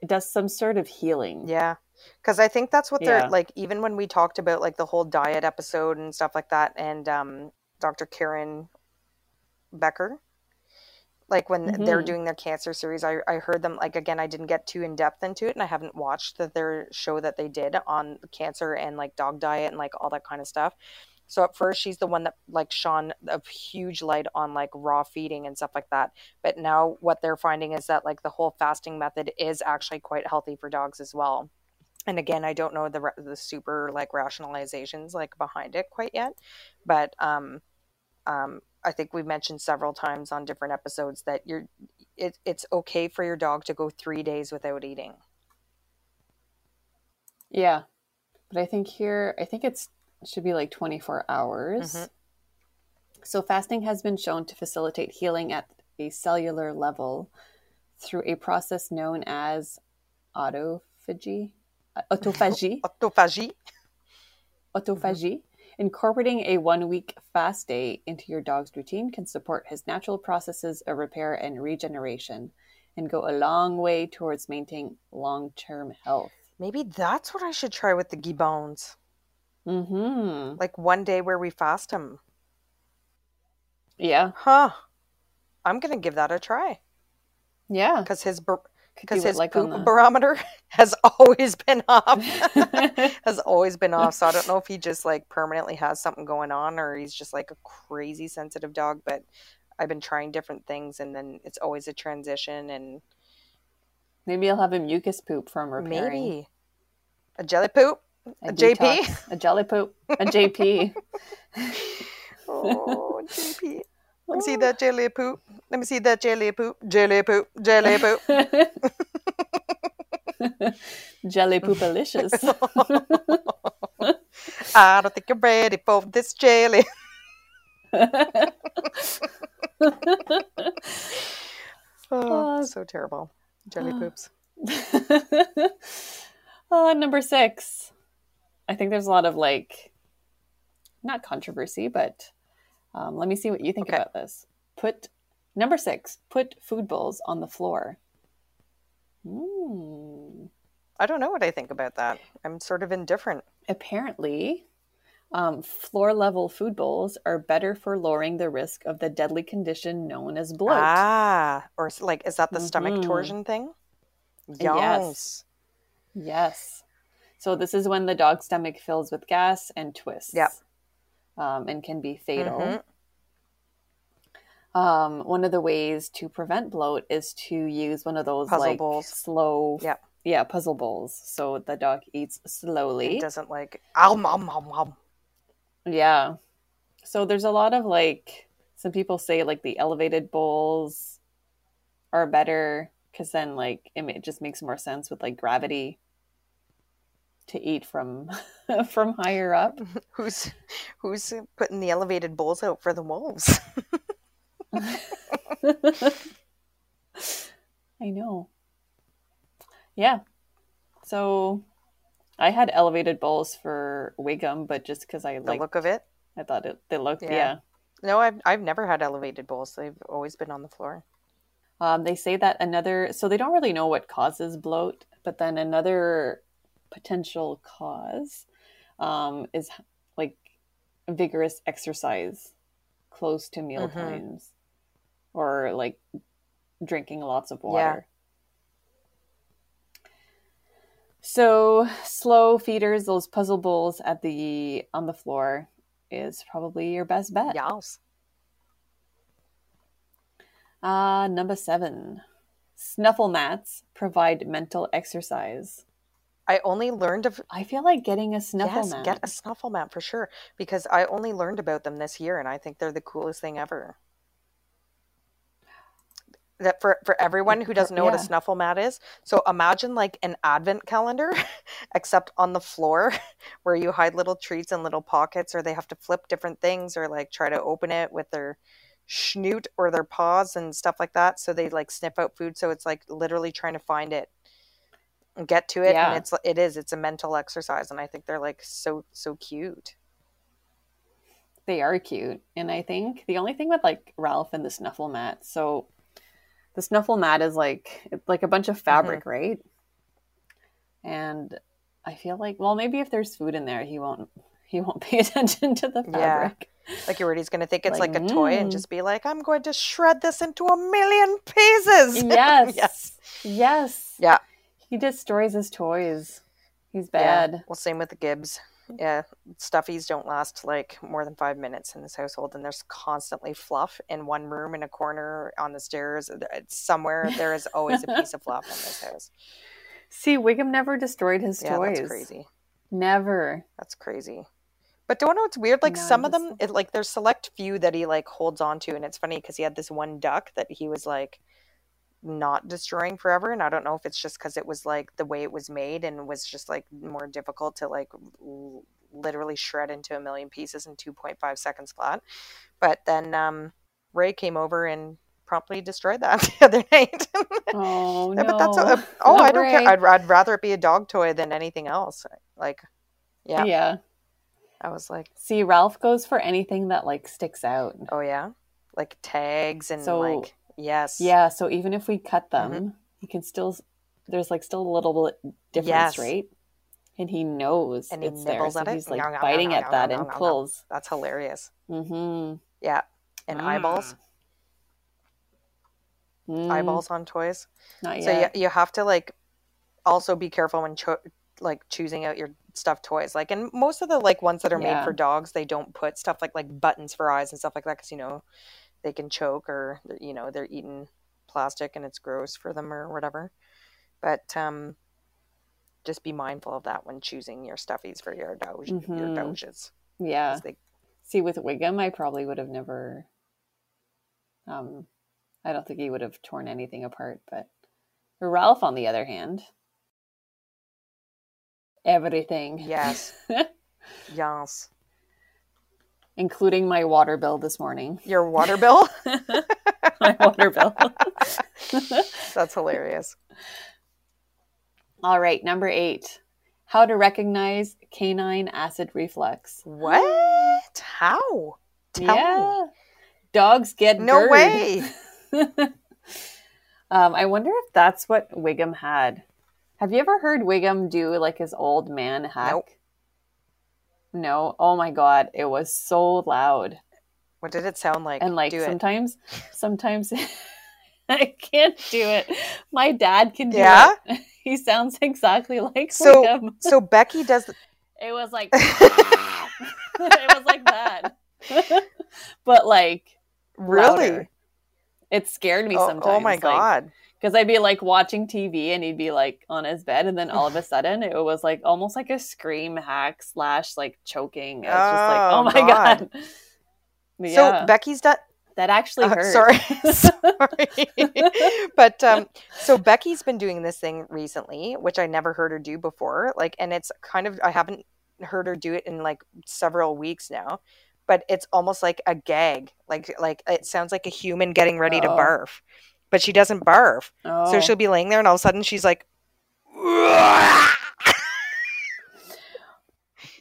[SPEAKER 1] it does some sort of healing.
[SPEAKER 2] Yeah, because I think that's what they're like. Even when we talked about like the whole diet episode and stuff like that, and um, Dr. Karen Becker, like when they're
[SPEAKER 1] Mhm.
[SPEAKER 2] doing their cancer series, I I heard them like again. I didn't get too in depth into it, and I haven't watched the, their show that they did on cancer and like dog diet and like all that kind of stuff. So at first, she's the one that like shone a huge light on like raw feeding and stuff like that. But now what they're finding is that like the whole fasting method is actually quite healthy for dogs as well. And again, I don't know the the super like rationalizations like behind it quite yet, but um, um, I think we've mentioned several times on different episodes that you're it, it's okay for your dog to go three days without eating.
[SPEAKER 1] Yeah. But I think here, I think it's it should be like 24 hours.
[SPEAKER 2] Mhm.
[SPEAKER 1] So fasting has been shown to facilitate healing at a cellular level through a process known as autophagy. Autophagy. [LAUGHS]
[SPEAKER 2] Autophagy.
[SPEAKER 1] Autophagy. Incorporating a one week fast day into your dog's routine can support his natural processes of repair and regeneration and go a long way towards maintaining long term health.
[SPEAKER 2] Maybe that's what I should try with the gibbons.
[SPEAKER 1] Mm-hmm.
[SPEAKER 2] Like one day where we fast him.
[SPEAKER 1] Yeah.
[SPEAKER 2] Huh. I'm gonna give that a try
[SPEAKER 1] Yeah.
[SPEAKER 2] because his because his
[SPEAKER 1] like
[SPEAKER 2] poop
[SPEAKER 1] the-
[SPEAKER 2] barometer [LAUGHS] has always been off. [LAUGHS] has always been off. So I don't know if he just like permanently has something going on or he's just like a crazy sensitive dog. But I've been trying different things and then it's always a transition and
[SPEAKER 1] Maybe I'll have a mucus poop from repairing.
[SPEAKER 2] maybe a jelly poop.
[SPEAKER 1] A,
[SPEAKER 2] a JP?
[SPEAKER 1] a jelly poop, a JP. [LAUGHS]
[SPEAKER 2] Oh, JP. Let me see that jelly poop. Let me see that jelly poop. Jelly poop. Jelly poop. [LAUGHS]
[SPEAKER 1] jelly poopalicious. [LAUGHS]
[SPEAKER 2] I don't think you're ready for this jelly. [LAUGHS] Oh,
[SPEAKER 1] Oh.
[SPEAKER 2] so terrible. Jelly poops.
[SPEAKER 1] uh, number six. I think there's a lot of like, not controversy, but um, let me see what you think
[SPEAKER 2] Okay.
[SPEAKER 1] about this. Put Number six, put food bowls on the floor. Mm.
[SPEAKER 2] I don't know what I think about that. I'm sort of indifferent.
[SPEAKER 1] Apparently, um, floor level food bowls are better for lowering the risk of the deadly condition known as bloat.
[SPEAKER 2] Ah, or like, is that the stomach
[SPEAKER 1] Mhm.
[SPEAKER 2] torsion thing?
[SPEAKER 1] Yes.
[SPEAKER 2] Yes.
[SPEAKER 1] Yes. So this is when the dog's stomach fills with gas and twists.
[SPEAKER 2] Yep.
[SPEAKER 1] Um, and can be fatal.
[SPEAKER 2] Mhm.
[SPEAKER 1] Um, one of the ways to prevent bloat is to use one of those
[SPEAKER 2] Puzzle
[SPEAKER 1] like
[SPEAKER 2] bowls.
[SPEAKER 1] slow,
[SPEAKER 2] Yep.
[SPEAKER 1] yeah, puzzle bowls. So the dog eats slowly.
[SPEAKER 2] It doesn't like, ow, mom, mom, mom.
[SPEAKER 1] Yeah. So there's a lot of like some people say like the elevated bowls are better because then like it just makes more sense with like gravity to eat from [LAUGHS] [LAUGHS] from higher up. [LAUGHS]
[SPEAKER 2] Who's who's putting the elevated bowls out for the wolves? [LAUGHS]
[SPEAKER 1] I know. Yeah. So I had elevated bowls for Wiggum, but just because I like the
[SPEAKER 2] look of it.
[SPEAKER 1] I thought it they looked,
[SPEAKER 2] Yeah.
[SPEAKER 1] yeah.
[SPEAKER 2] No, I've I've never had elevated bowls. They've always been on the floor.
[SPEAKER 1] Um, they say that another, so they don't really know what causes bloat, but then another potential cause um, is like vigorous exercise close to meal
[SPEAKER 2] Mhm.
[SPEAKER 1] times or like drinking lots of
[SPEAKER 2] Yeah.
[SPEAKER 1] water. So slow feeders, those puzzle bowls at the on the floor is probably your best bet.
[SPEAKER 2] Yes.
[SPEAKER 1] Uh, number seven, snuffle mats provide mental exercise.
[SPEAKER 2] I only learned of
[SPEAKER 1] I feel like getting a snuffle
[SPEAKER 2] yes,
[SPEAKER 1] mat.
[SPEAKER 2] get a snuffle mat for sure because I only learned about them this year and I think they're the coolest thing ever. That for for everyone who doesn't know what a snuffle mat is, so imagine like an advent calendar [LAUGHS] except on the floor [LAUGHS] where you hide little treats in little pockets or they have to flip different things or like try to open it with their schnoot or their paws and stuff like that so they like sniff out food so it's like literally trying to find it get to it
[SPEAKER 1] Yeah.
[SPEAKER 2] and it's it is it's a mental exercise and i think they're like so so cute
[SPEAKER 1] They are cute. And I think the only thing with like Ralph and the snuffle mat, so the snuffle mat is like like a bunch of fabric,
[SPEAKER 2] Mm-hmm.
[SPEAKER 1] right? And I feel like well maybe if there's food in there he won't he won't [LAUGHS] pay attention to the
[SPEAKER 2] Yeah.
[SPEAKER 1] fabric.
[SPEAKER 2] like you're already going to think it's
[SPEAKER 1] Like,
[SPEAKER 2] like, a toy and
[SPEAKER 1] mm.
[SPEAKER 2] just be like i'm going to shred this into a million pieces [LAUGHS]
[SPEAKER 1] Yes.
[SPEAKER 2] yes
[SPEAKER 1] Yes.
[SPEAKER 2] Yeah.
[SPEAKER 1] He destroys his toys. He's
[SPEAKER 2] Yeah.
[SPEAKER 1] bad.
[SPEAKER 2] well same with the gibbs yeah stuffies don't last like more than five minutes in this household and there's constantly fluff in one room in a corner on the stairs it's somewhere there is always a piece of [LAUGHS] fluff in this house
[SPEAKER 1] See, Wiggum never destroyed his
[SPEAKER 2] yeah
[SPEAKER 1] toys.
[SPEAKER 2] that's crazy
[SPEAKER 1] Never.
[SPEAKER 2] That's crazy. But don't know what's weird? Like
[SPEAKER 1] No,
[SPEAKER 2] some of them, it, like there's select few that he like holds on to, and it's funny because he had this one duck that he was like not destroying forever, and I don't know if it's just because it was like the way it was made and was just like more difficult to like l- literally shred into a million pieces in 2.5 seconds flat. But then um, Ray came over and promptly destroyed that [LAUGHS] the other night.
[SPEAKER 1] Oh
[SPEAKER 2] Yeah,
[SPEAKER 1] no!
[SPEAKER 2] but that's a, oh, I don't
[SPEAKER 1] Ray.
[SPEAKER 2] care. I'd, I'd rather it be a dog toy than anything else. Like, yeah,
[SPEAKER 1] yeah.
[SPEAKER 2] I was like.
[SPEAKER 1] See, Ralph goes for anything that like sticks out.
[SPEAKER 2] Oh yeah, like tags and
[SPEAKER 1] So-
[SPEAKER 2] like yes,
[SPEAKER 1] Yeah. So even if we cut them,
[SPEAKER 2] Mm-hmm.
[SPEAKER 1] he can still. There's like still a little bit difference,
[SPEAKER 2] Yes.
[SPEAKER 1] right? And he knows
[SPEAKER 2] And he
[SPEAKER 1] it's there,
[SPEAKER 2] nibbles
[SPEAKER 1] so
[SPEAKER 2] at it.
[SPEAKER 1] he's like
[SPEAKER 2] Nom,
[SPEAKER 1] biting
[SPEAKER 2] nom,
[SPEAKER 1] at
[SPEAKER 2] nom,
[SPEAKER 1] that and pulls.
[SPEAKER 2] that's hilarious.
[SPEAKER 1] Mm-hmm.
[SPEAKER 2] Yeah, and eyeballs, eyeballs on toys.
[SPEAKER 1] Mm, Not
[SPEAKER 2] So
[SPEAKER 1] yet.
[SPEAKER 2] you you have to like also be careful when cho- like choosing out your stuffed toys. Like, and most of the like ones that are made for dogs, they don't put stuff like like buttons for eyes and stuff like that because you know they can choke or you know they're eating plastic and it's gross for them or whatever. But um, just be mindful of that when choosing your stuffies for your doge your
[SPEAKER 1] Mhm.
[SPEAKER 2] doges.
[SPEAKER 1] yeah.
[SPEAKER 2] they-
[SPEAKER 1] See, with Wiggum, I probably would have never. Um, I don't think he would have torn anything apart, but Ralph, on the other hand, everything.
[SPEAKER 2] Yes. [LAUGHS] yes,
[SPEAKER 1] including my water bill this morning.
[SPEAKER 2] your water bill. [LAUGHS]
[SPEAKER 1] my water bill. [LAUGHS]
[SPEAKER 2] That's hilarious.
[SPEAKER 1] All right, number eight. How to recognize canine acid reflux.
[SPEAKER 2] What? How? Tell me.
[SPEAKER 1] yeah. Dogs get
[SPEAKER 2] No
[SPEAKER 1] GERD.
[SPEAKER 2] way. [LAUGHS]
[SPEAKER 1] um, I wonder if that's what Wiggum had. Have you ever heard Wiggum do like his old man hack?
[SPEAKER 2] Nope.
[SPEAKER 1] No. Oh my god, it was so loud.
[SPEAKER 2] What did it sound like?
[SPEAKER 1] and like
[SPEAKER 2] do it.
[SPEAKER 1] sometimes sometimes [LAUGHS] I can't do it. My dad can do
[SPEAKER 2] Yeah?
[SPEAKER 1] it. [LAUGHS] He sounds exactly like
[SPEAKER 2] So-
[SPEAKER 1] Wiggum. [LAUGHS]
[SPEAKER 2] So Becky does.
[SPEAKER 1] It was like it was like that. but like
[SPEAKER 2] Really?
[SPEAKER 1] louder. It scared me
[SPEAKER 2] Oh, oh
[SPEAKER 1] sometimes.
[SPEAKER 2] oh my god!
[SPEAKER 1] Because I'd be like watching TV and he'd be like on his bed, and then all of a [LAUGHS] sudden it was like almost like a scream hack slash like choking. It was just like,
[SPEAKER 2] Oh,
[SPEAKER 1] oh my
[SPEAKER 2] God.
[SPEAKER 1] god. But
[SPEAKER 2] So Becky's done.
[SPEAKER 1] that actually
[SPEAKER 2] Uh, sorry, [LAUGHS] [LAUGHS] sorry. but um, so Becky's been doing this thing recently, which I never heard her do before. Like, and it's kind of I haven't heard her do it in like several weeks now. But it's almost like a gag. Like, like it sounds like a human getting ready to
[SPEAKER 1] Oh.
[SPEAKER 2] barf, but she doesn't barf.
[SPEAKER 1] Oh.
[SPEAKER 2] So she'll be laying there, and all of a sudden she's like,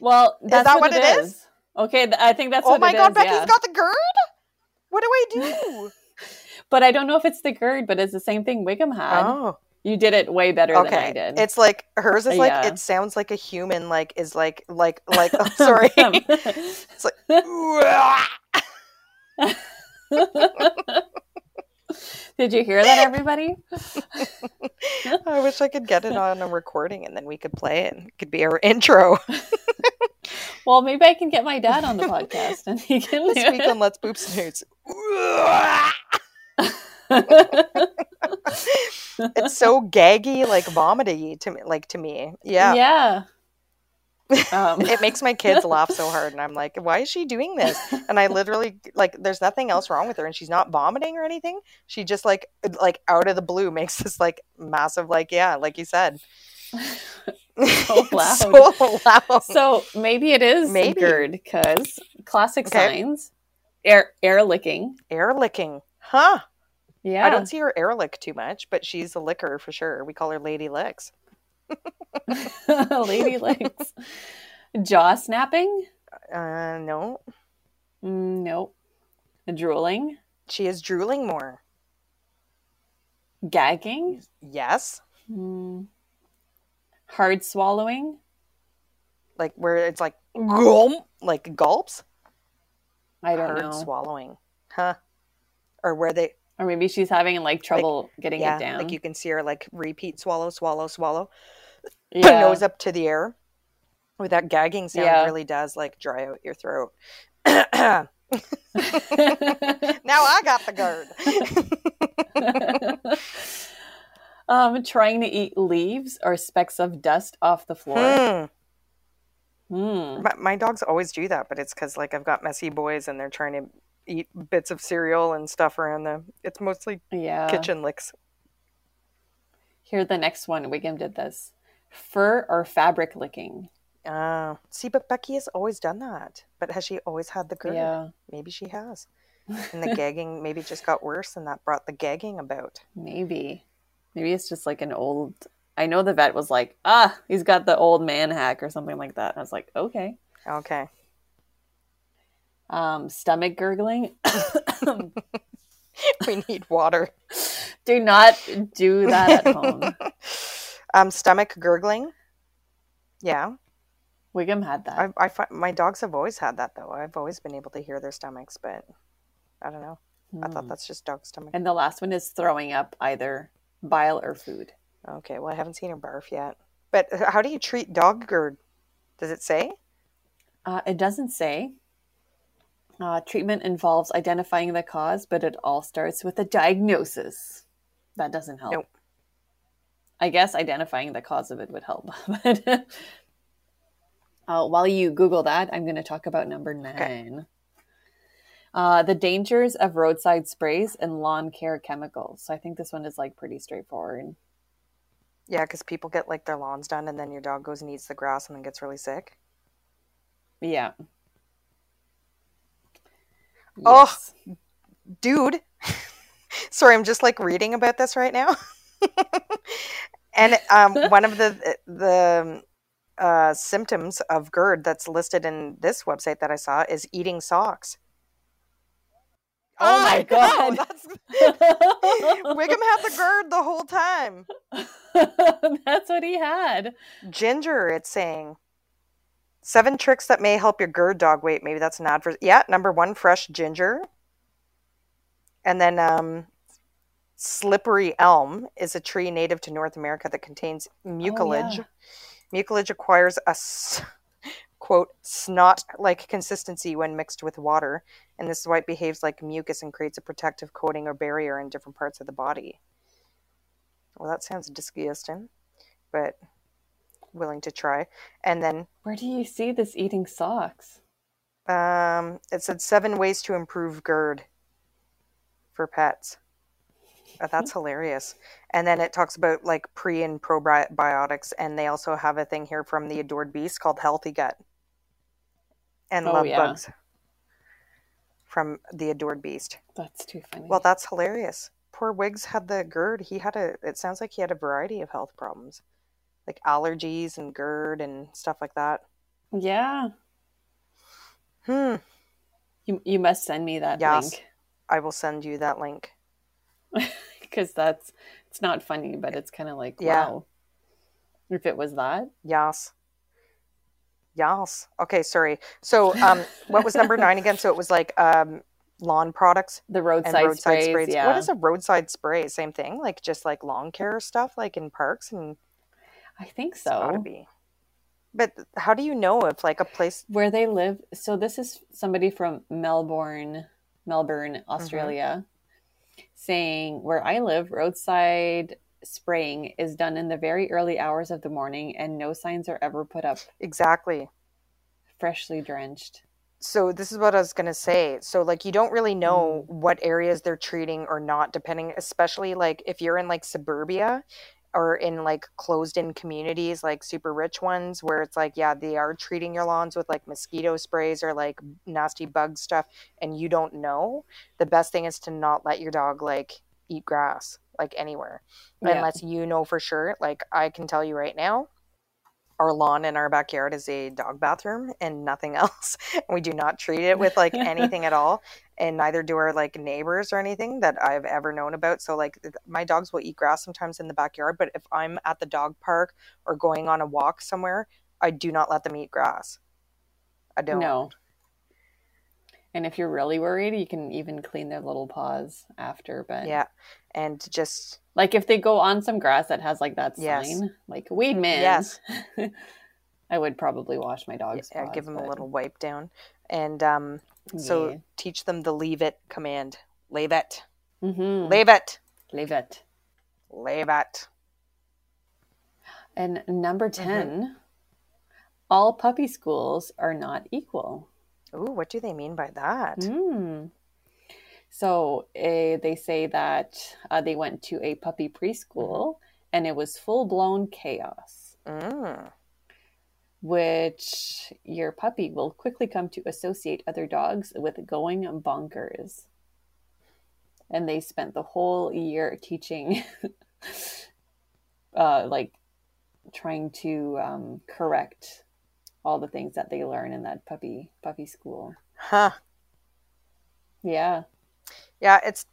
[SPEAKER 1] Well, that's
[SPEAKER 2] that
[SPEAKER 1] what,
[SPEAKER 2] what
[SPEAKER 1] it is.
[SPEAKER 2] is?
[SPEAKER 1] Okay, th- I think that's
[SPEAKER 2] "Oh my god,
[SPEAKER 1] is,
[SPEAKER 2] Becky's
[SPEAKER 1] yeah.
[SPEAKER 2] got the GERD. What do I do?" [LAUGHS]
[SPEAKER 1] But I don't know if it's the GERD, but it's the same thing Wiggum had.
[SPEAKER 2] oh.
[SPEAKER 1] You did it way better than I
[SPEAKER 2] okay
[SPEAKER 1] did.
[SPEAKER 2] it's like hers is like
[SPEAKER 1] Yeah.
[SPEAKER 2] it sounds like a human like is like like [LAUGHS] like oh, sorry [LAUGHS] it's like
[SPEAKER 1] did you hear that, everybody? [LAUGHS]
[SPEAKER 2] i wish i could get it on a recording and then we could play it it could be our intro. [LAUGHS]
[SPEAKER 1] Well, maybe I can get my dad on the podcast and he can
[SPEAKER 2] this week on let's boop snoots [LAUGHS] it's so gaggy like vomity to me like to me. Yeah,
[SPEAKER 1] yeah. Um,
[SPEAKER 2] it makes my kids laugh so hard and i'm like why is she doing this and i literally like there's nothing else wrong with her and she's not vomiting or anything she just like like out of the blue makes this like massive like yeah like you said [LAUGHS] [LAUGHS]
[SPEAKER 1] So loud.
[SPEAKER 2] so loud
[SPEAKER 1] so maybe it is
[SPEAKER 2] Maybe.
[SPEAKER 1] GERD because classic
[SPEAKER 2] Okay.
[SPEAKER 1] signs air air licking.
[SPEAKER 2] air licking huh
[SPEAKER 1] Yeah.
[SPEAKER 2] i don't see her air lick too much but she's a licker for sure we call her lady licks [LAUGHS]
[SPEAKER 1] Lady licks. Jaw snapping?
[SPEAKER 2] uh no
[SPEAKER 1] Mm, nope. Drooling?
[SPEAKER 2] she is drooling more
[SPEAKER 1] Gagging?
[SPEAKER 2] yes
[SPEAKER 1] Mm. Hard swallowing?
[SPEAKER 2] like where it's like gulp like gulps
[SPEAKER 1] I don't
[SPEAKER 2] hard
[SPEAKER 1] know.
[SPEAKER 2] swallowing huh or where they
[SPEAKER 1] or maybe she's having like trouble getting
[SPEAKER 2] yeah
[SPEAKER 1] it down.
[SPEAKER 2] like you can see her like repeat swallow swallow swallow [CLEARS THROAT]
[SPEAKER 1] yeah.
[SPEAKER 2] nose up to the air with that gagging sound
[SPEAKER 1] Yeah.
[SPEAKER 2] really does like dry out your throat [CLEARS THROAT] now i got the GERD [LAUGHS]
[SPEAKER 1] um, trying to eat leaves or specks of dust off the floor.
[SPEAKER 2] Hmm.
[SPEAKER 1] Hmm.
[SPEAKER 2] my, my dogs always do that but it's because like i've got messy boys and they're trying to eat bits of cereal and stuff around them it's mostly
[SPEAKER 1] Yeah.
[SPEAKER 2] kitchen licks
[SPEAKER 1] Here, the next one. Wiggum did this. Fur or fabric licking.
[SPEAKER 2] uh, see but becky has always done that but has she always had the GERD
[SPEAKER 1] Yeah.
[SPEAKER 2] maybe she has [LAUGHS] and the gagging maybe just got worse and that brought the gagging about
[SPEAKER 1] Maybe. Maybe it's just like an old. I know the vet was like, ah, he's got the old man hack or something like that. I was like, okay.
[SPEAKER 2] okay
[SPEAKER 1] Um, stomach gurgling. [LAUGHS]
[SPEAKER 2] we need water [LAUGHS]
[SPEAKER 1] Do not do that at home. [LAUGHS]
[SPEAKER 2] um stomach gurgling yeah
[SPEAKER 1] Wiggum had that.
[SPEAKER 2] I, I find my dogs have always had that though i've always been able to hear their stomachs but i don't know i thought
[SPEAKER 1] Hmm.
[SPEAKER 2] that's just dog stomach
[SPEAKER 1] And the last one is throwing up either bile or food.
[SPEAKER 2] okay well i haven't seen her barf yet but how do you treat dog GERD does it say
[SPEAKER 1] Uh, it doesn't say. Uh, treatment involves identifying the cause, but it all starts with a diagnosis. That doesn't help.
[SPEAKER 2] Nope.
[SPEAKER 1] I guess identifying the cause of it would help. [LAUGHS] but uh, while you Google that, I'm going to talk about number nine. Uh, the dangers of roadside sprays and lawn care chemicals. So I think this one is like pretty straightforward.
[SPEAKER 2] yeah because people get like their lawns done and then your dog goes and eats the grass and then gets really sick
[SPEAKER 1] Yeah.
[SPEAKER 2] Oh. Dude [LAUGHS] sorry i'm just like reading about this right now [LAUGHS] and um, [LAUGHS] one of the the uh, symptoms of GERD that's listed in this website that I saw is eating socks.
[SPEAKER 1] Oh my
[SPEAKER 2] I know,
[SPEAKER 1] god.
[SPEAKER 2] that's Wiggum had the GERD the whole time.
[SPEAKER 1] That's what he had.
[SPEAKER 2] Ginger, it's saying. Seven tricks that may help your GERD dog. weight. maybe that's an ad for. Yeah, number one, fresh ginger. And then um, slippery elm is a tree native to North America that contains mucilage. Mucilage acquires a quote snot like consistency when mixed with water, and this is why it behaves like mucus and creates a protective coating or barrier in different parts of the body. Well, that sounds disgusting, but willing to try. And then
[SPEAKER 1] Where do you see this eating socks?
[SPEAKER 2] um, it said seven ways to improve GERD for pets. Uh, that's hilarious. And then it talks about like pre and probiotics, and they also have a thing here from the Adored Beast called Healthy Gut and
[SPEAKER 1] Oh,
[SPEAKER 2] Love
[SPEAKER 1] yeah.
[SPEAKER 2] Bugs from the Adored Beast.
[SPEAKER 1] That's too funny.
[SPEAKER 2] Well, that's hilarious. Poor Wiggs had the GERD. He had a. It sounds like he had a variety of health problems, like allergies and GERD and stuff like that.
[SPEAKER 1] yeah.
[SPEAKER 2] Hmm.
[SPEAKER 1] You you must send me that
[SPEAKER 2] Yes. I will send you that link. [LAUGHS]
[SPEAKER 1] link because that's it's not funny, but it's kind of like
[SPEAKER 2] Yeah.
[SPEAKER 1] wow. If it was that,
[SPEAKER 2] Yes. Yes. Okay, sorry. So, um, what was number nine again? So it was like um, lawn products
[SPEAKER 1] the roadside,
[SPEAKER 2] roadside
[SPEAKER 1] sprays,
[SPEAKER 2] sprays.
[SPEAKER 1] yeah.
[SPEAKER 2] What is a roadside spray? Same thing, like just like lawn care stuff, like in parks and
[SPEAKER 1] I think
[SPEAKER 2] it's gotta
[SPEAKER 1] so.
[SPEAKER 2] be. But how do you know if like a place?
[SPEAKER 1] Where they live. So this is somebody from Melbourne, Melbourne,
[SPEAKER 2] Mm-hmm.
[SPEAKER 1] Australia, saying where I live, roadside spraying is done in the very early hours of the morning, and no signs are ever put up.
[SPEAKER 2] Exactly.
[SPEAKER 1] Freshly drenched.
[SPEAKER 2] So this is what I was gonna say. So like you don't really know what areas they're treating or not, depending, especially like if you're in like suburbia or in like closed in communities, like super rich ones, where it's like, yeah, they are treating your lawns with like mosquito sprays or like nasty bug stuff, and you don't know. The best thing is to not let your dog like eat grass like anywhere,
[SPEAKER 1] Yeah.
[SPEAKER 2] unless you know for sure. Like I can tell you right now, our lawn in our backyard is a dog bathroom and nothing [LAUGHS] else. we do not treat it with like anything at all, and neither do our like neighbors or anything that I've ever known about. So like th- my dogs will eat grass sometimes in the backyard, but if I'm at the dog park or going on a walk somewhere, I do not let them eat grass. I don't.
[SPEAKER 1] No. And if you're really worried, you can even clean their little paws after. But
[SPEAKER 2] Yeah, and just
[SPEAKER 1] like if they go on some grass that has like that sign,
[SPEAKER 2] Yes.
[SPEAKER 1] like weed man,
[SPEAKER 2] Yes. [LAUGHS]
[SPEAKER 1] I would probably wash my dog's
[SPEAKER 2] yeah,
[SPEAKER 1] paws.
[SPEAKER 2] give them a little wipe down, and um, so teach them the leave it command. Leave it.
[SPEAKER 1] Mhm.
[SPEAKER 2] Leave it.
[SPEAKER 1] Leave it.
[SPEAKER 2] Leave it.
[SPEAKER 1] And number
[SPEAKER 2] Mm-hmm.
[SPEAKER 1] 10 all puppy schools are not equal.
[SPEAKER 2] Ooh, what do they mean by that?
[SPEAKER 1] Mm. So uh, they say that uh, they went to a puppy preschool and it was full blown chaos,
[SPEAKER 2] Mm.
[SPEAKER 1] Which your puppy will quickly come to associate other dogs with going bonkers. And they spent the whole year teaching, [LAUGHS] uh, like trying to um, correct all the things that they learn in that puppy puppy school.
[SPEAKER 2] Huh.
[SPEAKER 1] Yeah.
[SPEAKER 2] Yeah, it's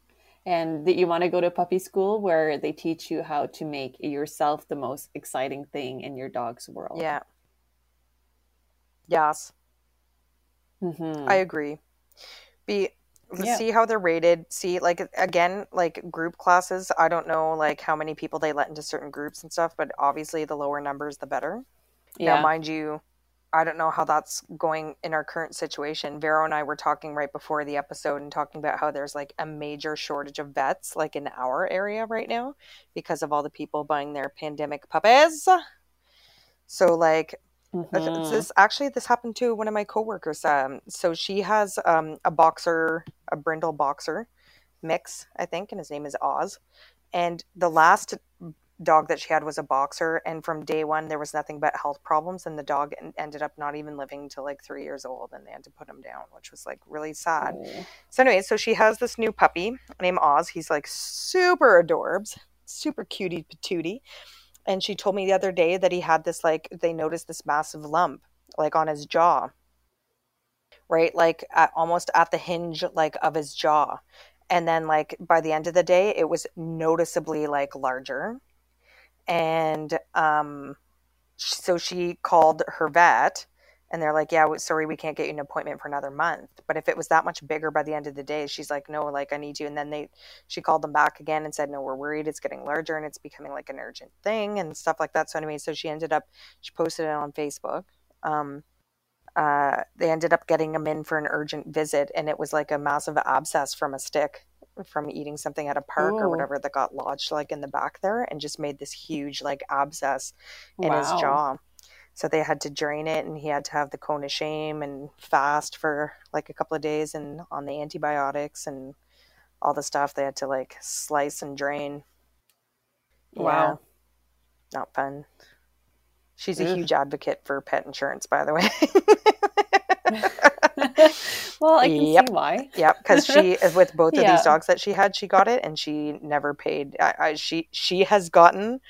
[SPEAKER 1] and that you want to go to puppy school where they teach you how to make yourself the most exciting thing in your dog's world.
[SPEAKER 2] yeah. Yes,
[SPEAKER 1] Mhm.
[SPEAKER 2] I agree. Be
[SPEAKER 1] Yeah.
[SPEAKER 2] see how they're rated. See, like again, like group classes. I don't know like how many people they let into certain groups and stuff, but obviously the lower numbers, the better.
[SPEAKER 1] yeah.
[SPEAKER 2] Now, mind you, I don't know how that's going in our current situation. Vero and I were talking right before the episode and talking about how there's like a major shortage of vets, like in our area right now, because of all the people buying their pandemic puppies. So, like,
[SPEAKER 1] Mhm.
[SPEAKER 2] this actually this happened to one of my coworkers. Um, so she has um a boxer, a brindle boxer mix, I think, and his name is Oz. And the last dog that she had was a boxer, and from day one there was nothing but health problems, and the dog en- ended up not even living till like three years old, and they had to put him down, which was like really sad.
[SPEAKER 1] Oh.
[SPEAKER 2] So anyway, so she has this new puppy named Oz. He's like super adorbs, super cutie patootie. And she told me the other day that he had this like they noticed this massive lump like on his jaw. right? Like at, almost at the hinge like of his jaw. And then like by the end of the day, it was noticeably like larger. And um so she called her vet and they're like, "Yeah, sorry, we can't get you an appointment for another month." But if it was that much bigger by the end of the day, she's like, "No, like I need you." And then they, she called them back again and said, "No, we're worried. It's getting larger and it's becoming like an urgent thing and stuff like that." So anyway, so she ended up, she posted it on Facebook. Um, uh, they ended up getting him in for an urgent visit, and it was like a massive abscess from a stick from eating something at a park or whatever that got lodged like in the back there and just made this huge like abscess in his jaw. So they had to drain it and he had to have the cone of shame and fast for like a couple of days and on the antibiotics and all the stuff they had to like slice and drain. Yeah,
[SPEAKER 1] Wow.
[SPEAKER 2] not fun. She's a
[SPEAKER 1] Ugh.
[SPEAKER 2] huge advocate for pet insurance, by the way. [LAUGHS]
[SPEAKER 1] well, I can
[SPEAKER 2] Yep.
[SPEAKER 1] see why.
[SPEAKER 2] Yep, because she [LAUGHS] uh, with both of
[SPEAKER 1] Yeah.
[SPEAKER 2] these dogs that she had, she got it, and she never paid. I, I, she she has gotten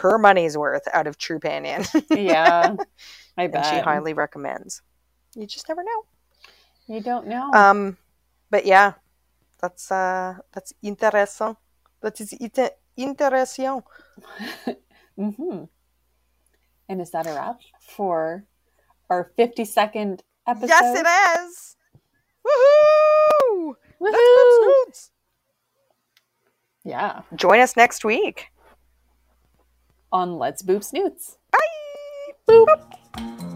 [SPEAKER 2] her money's worth out of Trupanion,
[SPEAKER 1] Yeah, [LAUGHS] I
[SPEAKER 2] and she highly recommends. You just never know.
[SPEAKER 1] you don't know.
[SPEAKER 2] Um, but yeah, that's uh that's interesting. That is inter- interesting. [LAUGHS]
[SPEAKER 1] hmm And is that a wrap for our 52nd episode?
[SPEAKER 2] Yes, it is. Woohoo!
[SPEAKER 1] Woohoo!
[SPEAKER 2] snoots.
[SPEAKER 1] Yeah,
[SPEAKER 2] Join us next week
[SPEAKER 1] on Let's Boop Snoots.
[SPEAKER 2] Bye! Boop! Boop.